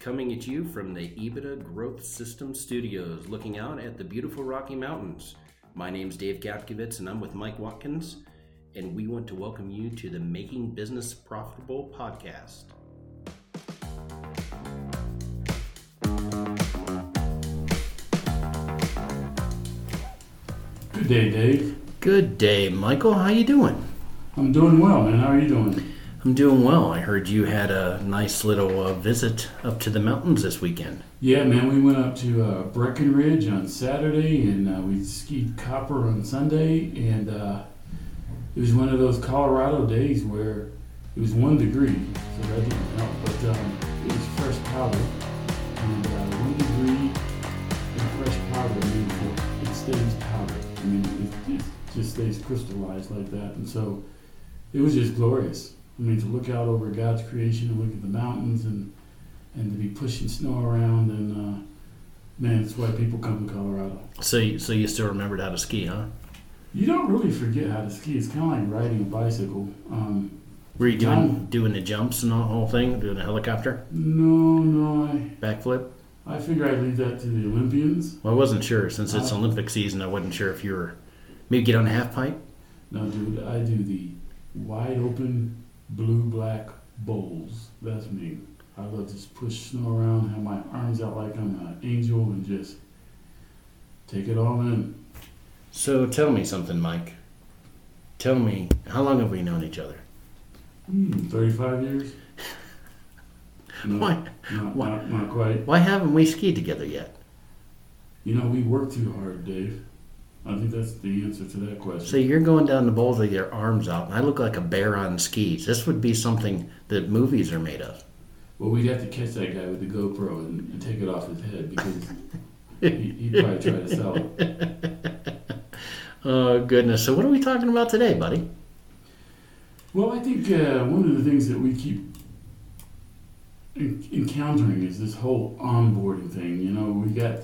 coming at you from the EBITDA Growth System Studios, looking out at the beautiful Rocky Mountains. My name's Dave Gapkevitz, and I'm with Mike Watkins, and we want to welcome you to the Making Business Profitable podcast. Good day, Dave. Good day, Michael. How you doing? I'm doing well, man. How are you doing? I'm doing well. I heard you had a nice little uh, visit up to the mountains this weekend. Yeah, man. We went up to uh, Breckenridge on Saturday, and uh, we skied Copper on Sunday, and uh, it was one of those Colorado days where it was one degree, so that didn't help. But um, it was fresh powder, and uh, one degree and fresh powder means it stays powder. I mean, it, it just stays crystallized like that, and so it was just glorious. I mean, to look out over God's creation and look at the mountains and and to be pushing snow around and uh, man, that's why people come to Colorado. So, you, so you still remembered how to ski, huh? You don't really forget how to ski. It's kind of like riding a bicycle. Um, Were you doing doing the jumps and the whole thing, doing a helicopter no, no, I backflip? I figure I'd leave that to the Olympians. Well, I wasn't sure since it's Uh, Olympic season. I wasn't sure if you were maybe get on a half pipe. No, dude, I do the wide open blue black bowls. That's me. I love to just push snow around, have my arms out like I'm an angel, and just take it all in. So tell me something, Mike. Tell me how long have we known each other? Hmm, 35 years? No, Why? Not, Why? not, not quite. Why haven't we skied together yet? You know, we work too hard, Dave. I think that's the answer to that question. So you're going down the bowls with your arms out, and I look like a bear on skis. This would be something that movies are made of. well, we'd have to catch that guy with the GoPro and, and take it off his head because he, he'd probably try to sell it. Oh goodness! So what are we talking about today, buddy? Well, I think uh, one of the things that we keep encountering is this whole onboarding thing. You know, we got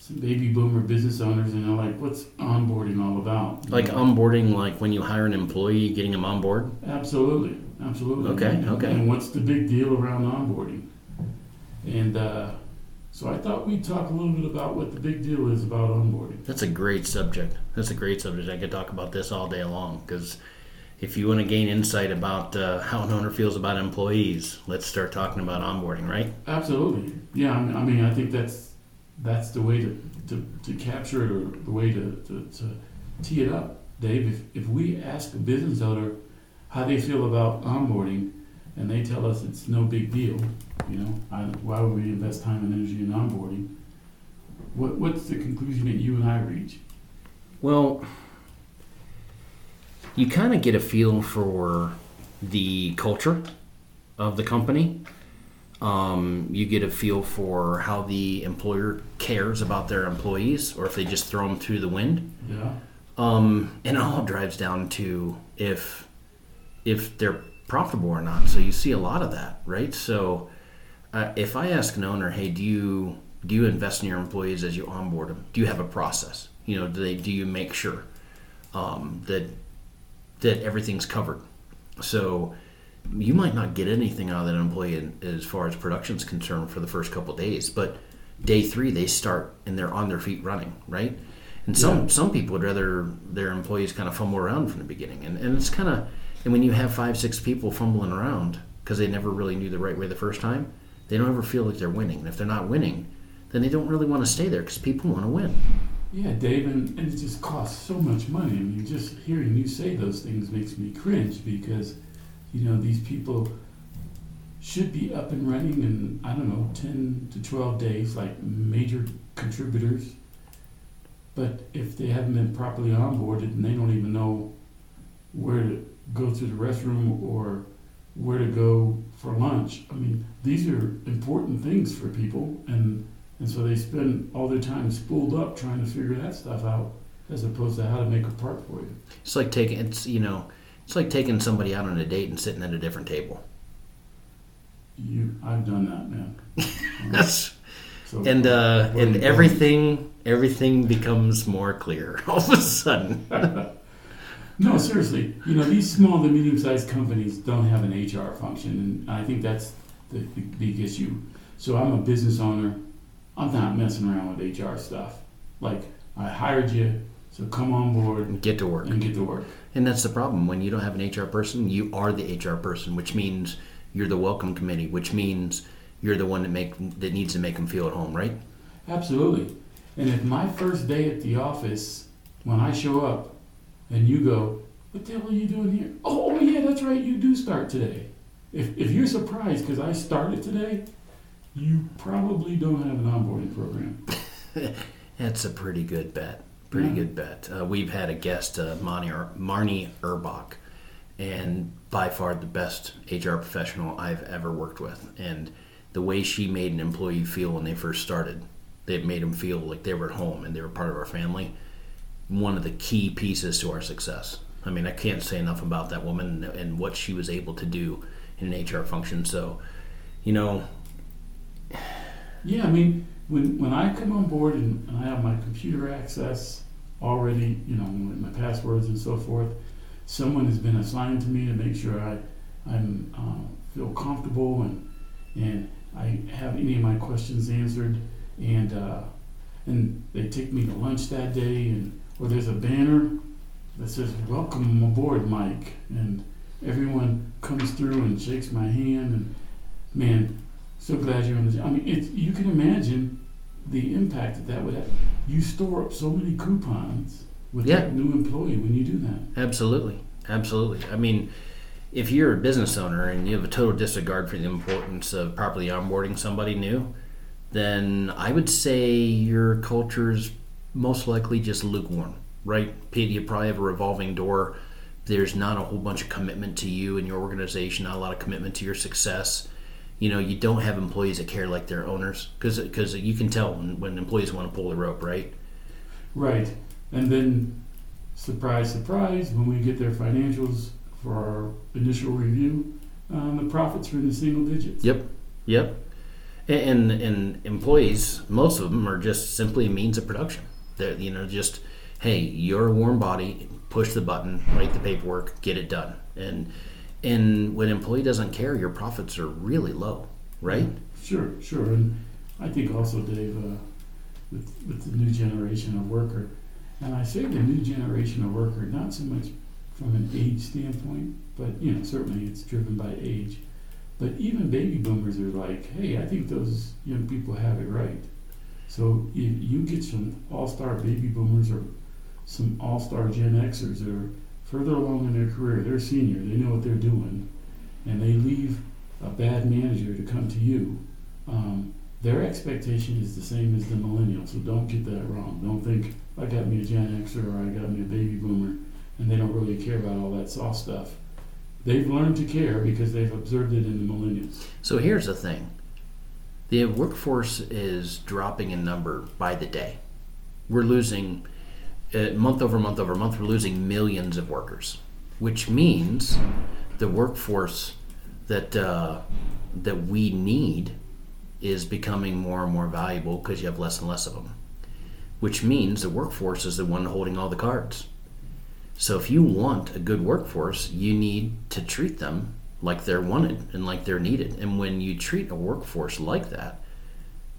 some baby boomer business owners, and they're like, "What's onboarding all about?" You Like know? onboarding, like when you hire an employee, getting them on board. Absolutely, absolutely. Okay, And- okay. And what's the big deal around onboarding? And uh, so I thought we'd talk a little bit about what the big deal is about onboarding. That's a great subject. That's a great subject. I could talk about this all day long because if you want to gain insight about uh, how an owner feels about employees, let's start talking about onboarding, right? Absolutely, yeah. I mean, I, mean, I think that's that's the way to, to, to capture it, or the way to, to, to tee it up, Dave. If if we ask a business owner how they feel about onboarding, and they tell us it's no big deal, you know, I, why would we invest time and energy in onboarding? What what's the conclusion that you and I reach? Well, you kind of get a feel for the culture of the company. Um, you get a feel for how the employer cares about their employees, or if they just throw them through the wind. Yeah. Um, and it all drives down to if if they're profitable or not. So you see a lot of that, right? So uh, if I ask an owner, hey, do you do you invest in your employees as you onboard them? Do you have a process? You know, do they do you make sure um, that that everything's covered? So you might not get anything out of that employee as far as production's concerned for the first couple days, but day three they start and they're on their feet running, right? And some Yeah. some people would rather their employees kind of fumble around from the beginning, and, and it's kind of and when you have five six people fumbling around because they never really knew the right way the first time, they don't ever feel like they're winning. And if they're not winning, then they don't really want to stay there because people want to win. Yeah, Dave, and, and it just costs so much money. I mean, just hearing you say those things makes me cringe because, you know, these people should be up and running in, I don't know, 10 to 12 days, like major contributors. But if they haven't been properly onboarded and they don't even know where to go to the restroom or where to go for lunch, I mean, these are important things for people. And and so they spend all their time spooled up trying to figure that stuff out, as opposed to how to make a part for you. It's like taking it's you know it's like taking somebody out on a date and sitting at a different table. You, I've done that, man. That's So, and uh, and everything everything becomes more clear all of a sudden. no, seriously, you know these small to medium-sized companies don't have an HR function, and I think that's the, the big issue. So I'm a business owner. I'm not messing around with HR stuff. Like I hired you, so come on board And Get to work. and get to work. And that's the problem. When you don't have an HR person, you are the HR person, which means you're the welcome committee, which means you're the one that make that needs to make them feel at home, right? Absolutely. And if my first day at the office, when I show up, and you go, "What the hell are you doing here?" Oh, oh yeah, that's right. You do start today. If if you're surprised because I started today, you probably don't have an onboarding program. That's a pretty good bet. Pretty Yeah. good bet. Uh, we've had a guest, uh, Marnie, Ur- Marnie Urbach, and by far the best HR professional I've ever worked with. And the way she made an employee feel when they first started, it made them feel like they were at home and they were part of our family. One of the key pieces to our success. I mean, I can't say enough about that woman and- what she was able to do in an HR function. So, you know, Yeah, I mean, when when I come on board and I have my computer access already, you know, my passwords and so forth, someone has been assigned to me to make sure I I'm um, feel comfortable and and I have any of my questions answered, and uh, and they take me to lunch that day, and or there's a banner that says "Welcome aboard, Mike," and everyone comes through and shakes my hand, and man, so glad you're on the. I mean, it's you can imagine the impact that that would have. You store up so many coupons with Yeah. that new employee when you do that. Absolutely, absolutely. I mean, if you're a business owner and you have a total disregard for the importance of properly onboarding somebody new, then I would say your culture's most likely just lukewarm, right? Pete, you probably have a revolving door. There's not a whole bunch of commitment to you and your organization, not a lot of commitment to your success. You know, you don't have employees that care like their owners because you can tell when, when employees want to pull the rope, right? Right, and then surprise, surprise, when we get their financials for our initial review, um, the profits are in the single digits. Yep, yep. And and employees, most of them are just simply a means of production. They're you know just hey, you're a warm body, push the button, write the paperwork, get it done. And and when an employee doesn't care, your profits are really low, right? Sure, sure, and I think also, Dave, uh, with with the new generation of worker, and I say the new generation of worker not so much from an age standpoint, but you know certainly it's driven by age. But even baby boomers are like, hey, I think those young people have it right. So if you get some all-star baby boomers or some all-star Gen Xers that are further along in their career, they're senior, they know what they're doing, and they leave a bad manager to come to you. Um, their expectation is the same as the millennial, so don't get that wrong. Don't think I got me a Gen Xer or I got me a baby boomer, and they don't really care about all that soft stuff. They've learned to care because they've observed it in the millennials. So here's the thing. The workforce is dropping in number by the day. We're losing uh, month over month over month, we're losing millions of workers, which means the workforce that uh, that we need is becoming more and more valuable because you have less and less of them. Which means the workforce is the one holding all the cards. So if you want a good workforce, you need to treat them like they're wanted and like they're needed. And when you treat a workforce like that,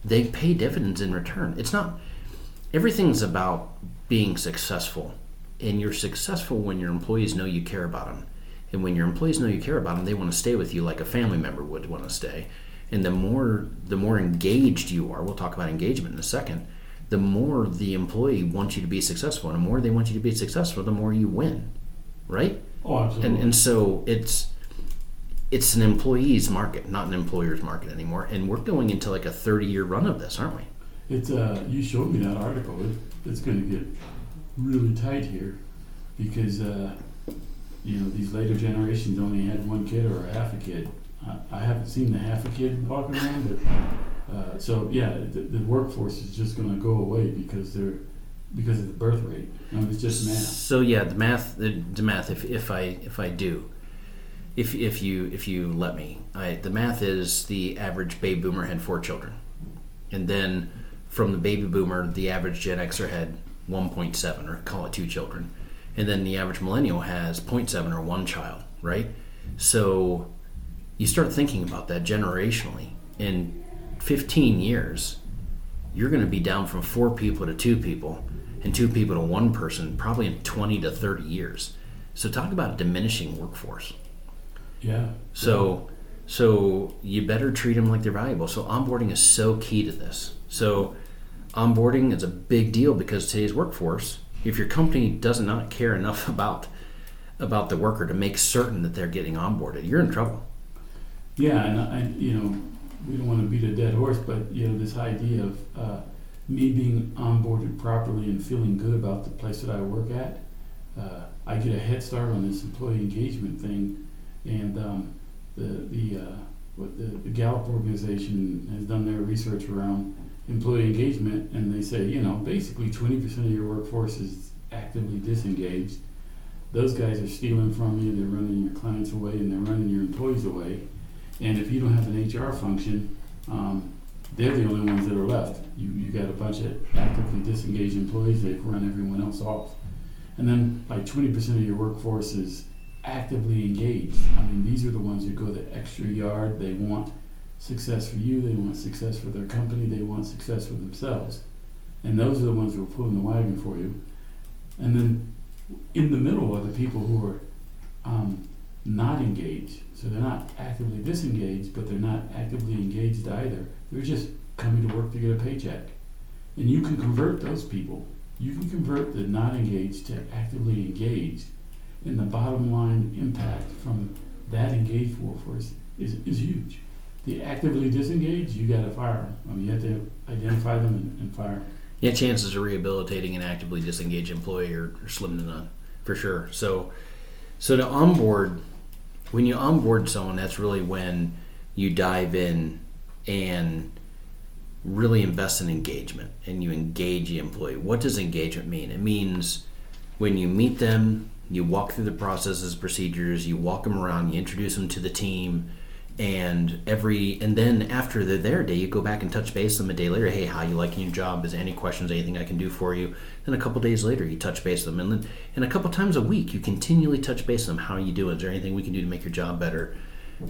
they pay dividends in return. It's not everything's about being successful. And you're successful when your employees know you care about them. And when your employees know you care about them, they want to stay with you like a family member would want to stay. And the more the more engaged you are, we'll talk about engagement in a second, the more the employee wants you to be successful. And the more they want you to be successful, the more you win. Right? Oh, absolutely. and and so it's it's an employee's market, not an employer's market anymore. And we're going into like a thirty year run of this, aren't we? It's uh, you showed me that article. It, it's going to get really tight here because uh, you know these later generations only had one kid or half a kid. I, I haven't seen the half a kid walking around, but uh, so yeah, the, the workforce is just going to go away because they're because of the birth rate. I mean, it's just math. So yeah, the math, the, the math. If, if I if I do, if if you if you let me, I, the math is the average baby boomer had four children, and then from the baby boomer, the average Gen Xer had 1.7 or call it two children, and then the average millennial has 0.7 or one child, right? So you start thinking about that generationally, and 15 years, you're going to be down from four people to two people and two people to one person probably in 20 to 30 years. So talk about diminishing workforce. Yeah. So so you better treat them like they're valuable. So onboarding is so key to this. So onboarding is a big deal because today's workforce, if your company does not care enough about about the worker to make certain that they're getting onboarded, you're in trouble. Yeah, and I, you know, we don't want to beat a dead horse, but you know, this idea of uh, me being onboarded properly and feeling good about the place that I work at, uh, I get a head start on this employee engagement thing, and um, the the uh, what the, the Gallup organization has done their research around employee engagement, and they say, you know, basically 20% of your workforce is actively disengaged. Those guys are stealing from you, they're running your clients away, and they're running your employees away. And if you don't have an HR function, um, they're the only ones that are left. You, you got a bunch of actively disengaged employees that run everyone else off. And then like 20% of your workforce is actively engaged. I mean, these are the ones who go the extra yard. They want success for you, they want success for their company, they want success for themselves. And those are the ones who are pulling the wagon for you. And then in the middle are the people who are um, not engaged. So they're not actively disengaged, but they're not actively engaged either. They're just coming to work to get a paycheck. And you can convert those people. You can convert the not engaged to actively engaged. And the bottom line impact from that engaged workforce is, is huge the actively disengaged, you got to fire them. I mean, you have to identify them and, and fire them. Yeah, chances of rehabilitating an actively disengaged employee are, are slim to none, for sure. So, so to onboard, when you onboard someone, that's really when you dive in and really invest in engagement and you engage the employee. What does engagement mean? It means when you meet them, you walk through the processes, procedures, you walk them around, you introduce them to the team and every and then after the their day you go back and touch base with them a day later. Hey how you liking your job? Is there any questions anything i can do for you? Then a couple days later you touch base with them. And then and a couple times a week you continually touch base them. How are you doing? Is there anything we can do to make your job better?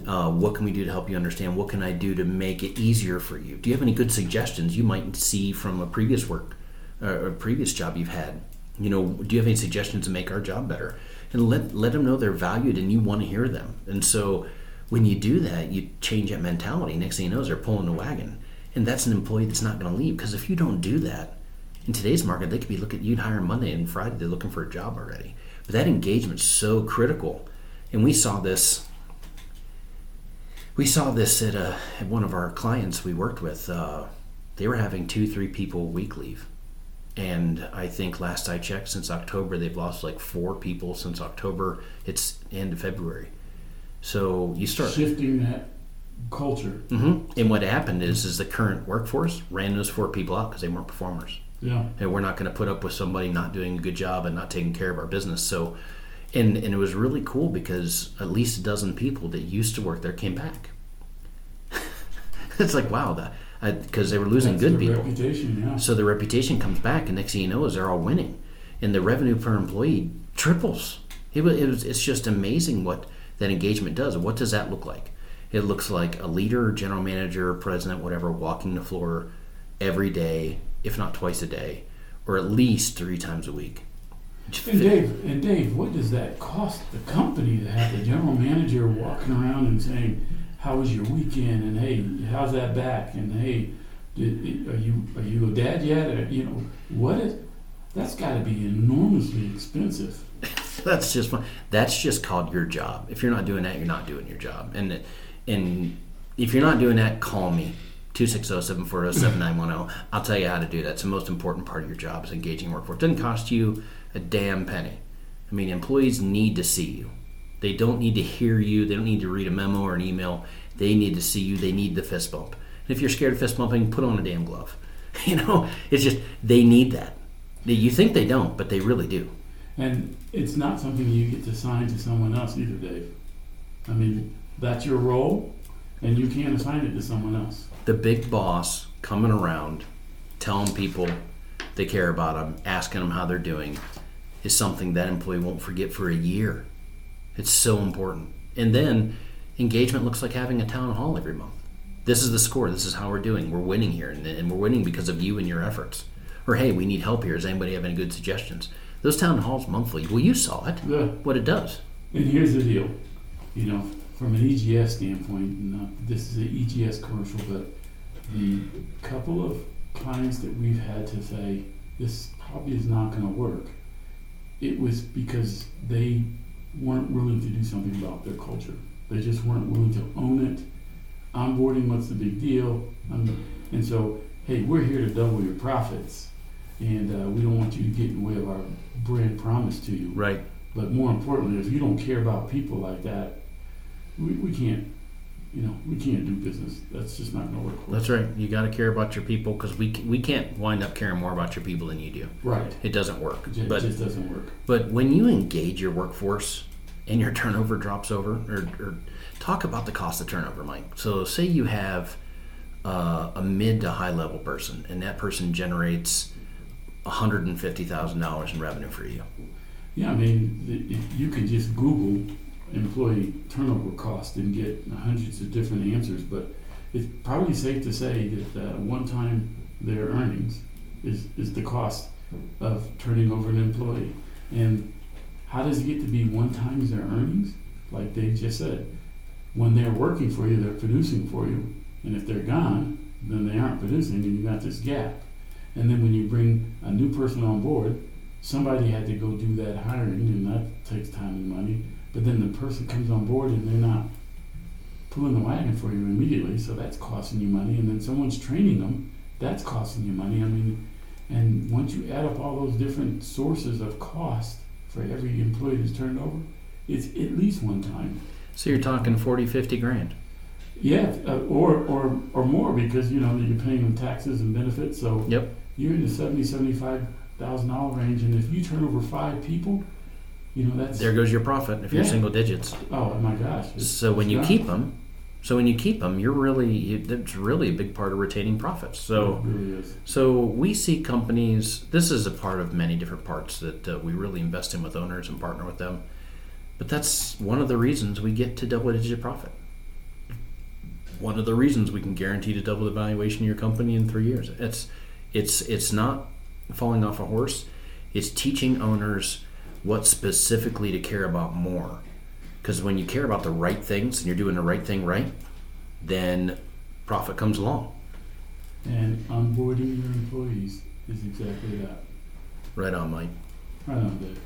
Uh, what can we do to help you understand? What can i do to make it easier for you? Do you have any good suggestions you might see from a previous work uh, a previous job you've had? You know do you have any suggestions to make our job better? And let let them know they're valued and you want to hear them. And so when you do that, you change that mentality. Next thing you know, they're pulling the wagon. And that's an employee that's not going to leave. Because if you don't do that, in today's market, they could be looking, you'd hire Monday and Friday, they're looking for a job already. But that engagement's so critical. And we saw this. We saw this at, a, at one of our clients we worked with. Uh, they were having two, three people a week leave. And I think last I checked, since October, they've lost like four people since October. It's end of February. So you start shifting that culture. Mm-hmm. And what happened is, is the current workforce ran those four people out because they weren't performers. Yeah. And we're not going to put up with somebody not doing a good job and not taking care of our business. So, and and it was really cool because at least a dozen people that used to work there came back. it's like wow, that because they were losing That's good people. Reputation, yeah. So the reputation comes back, and next thing you know is they're all winning, and the revenue per employee triples. It was, it was it's just amazing what that engagement does. What does that look like? It looks like a leader, general manager, president, whatever, walking the floor every day, if not twice a day, or at least three times a week. And Dave, and Dave, what does that cost the company to have the general manager walking around and saying, "How was your weekend?" and "Hey, how's that back?" and "Hey, did, are you are you a dad yet?" Or, you know, what is that's got to be enormously expensive. That's just fun. That's just called your job. If you're not doing that, you're not doing your job. And and if you're not doing that, call me. 260-740-7910. I'll tell you how to do that. It's the most important part of your job is engaging workforce. It doesn't cost you a damn penny. I mean, employees need to see you. They don't need to hear you. They don't need to read a memo or an email. They need to see you. They need the fist bump. And if you're scared of fist bumping, put on a damn glove. You know, it's just they need that. You think they don't, but they really do. And it's not something you get to assign to someone else either, Dave. I mean, that's your role, and you can't assign it to someone else. The big boss coming around, telling people they care about them, asking them how they're doing, is something that employee won't forget for a year. It's so important. And then engagement looks like having a town hall every month. this is the score. This is how we're doing. We're winning here, and, and we're winning because of you and your efforts. Or hey, we need help here. Does anybody have any good suggestions? Those town halls monthly. Well, you saw it. Yeah. What it does. And here's the deal, you know, from an EGS standpoint, not, this is an EGS commercial, but the couple of clients that we've had to say, this probably is not gonna work, it was because they weren't willing to do something about their culture. They just weren't willing to own it. Onboarding, what's the big deal? Um, and so, hey, we're here to double your profits, and uh, we don't want you to get in the way of our brand promise to you. Right. But more importantly, if you don't care about people like that, we, we can't, you know, we can't do business. That's just not gonna work. For That's right. You got to care about your people because we we can't wind up caring more about your people than you do. Right. It doesn't work. It ju- But just doesn't work. But when you engage your workforce and your turnover drops over, or, or talk about the cost of turnover, Mike. So, say you have uh, a mid to high level person, and that person generates $150,000 in revenue for you. Yeah, I mean, you could just Google employee turnover cost and get hundreds of different answers, but it's probably safe to say that uh, one time their earnings is, is the cost of turning over an employee. And how does it get to be one times their earnings? Like Dave just said, when they're working for you, they're producing for you. And if they're gone, then they aren't producing, and you got this gap. And then when you bring a new person on board, somebody had to go do that hiring, and that takes time and money. But then the person comes on board and they're not pulling the wagon for you immediately, so that's costing you money. And then someone's training them, that's costing you money. I mean, and once you add up all those different sources of cost for every employee that's turned over, it's at least one time. So, you're talking 40, 50 grand. Yeah, uh, or, or, or more because you know you're paying them taxes and benefits. So Yep. You're in the seventy, seventy-five thousand dollar range, and if you turn over five people, you know that's There goes your profit if you're single digits. oh my gosh. it's- So, when you it's keep them, so when you keep them, you're really, you, that's really a big part of retaining profits. So, really. So we see companies. This is a part of many different parts that uh, we really invest in with owners and partner with them. But that's one of the reasons we get to double-digit profit. One of the reasons we can guarantee to double the valuation of your company in three years. It's it's it's not falling off a horse. It's teaching owners what specifically to care about more. Because when you care about the right things and you're doing the right thing right, then profit comes along. And onboarding your employees is exactly that. Right on, Mike. Right on, Dave.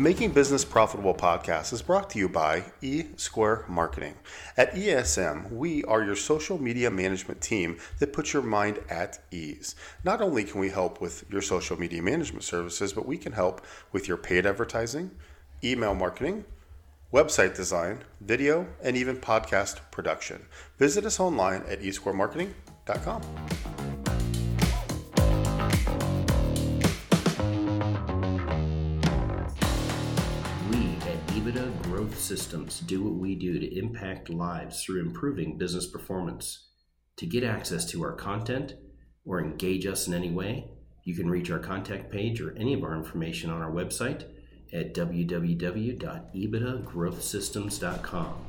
The Making Business Profitable podcast is brought to you by E Square Marketing. At ESM, we are your social media management team that puts your mind at ease. Not only can we help with your social media management services, but we can help with your paid advertising, email marketing, website design, video, and even podcast production. Visit us online at esquaremarketing.com. Systems do what we do to impact lives through improving business performance. To get access to our content or engage us in any way, you can reach our contact page or any of our information on our website at www.ebitdagrowthsystems.com.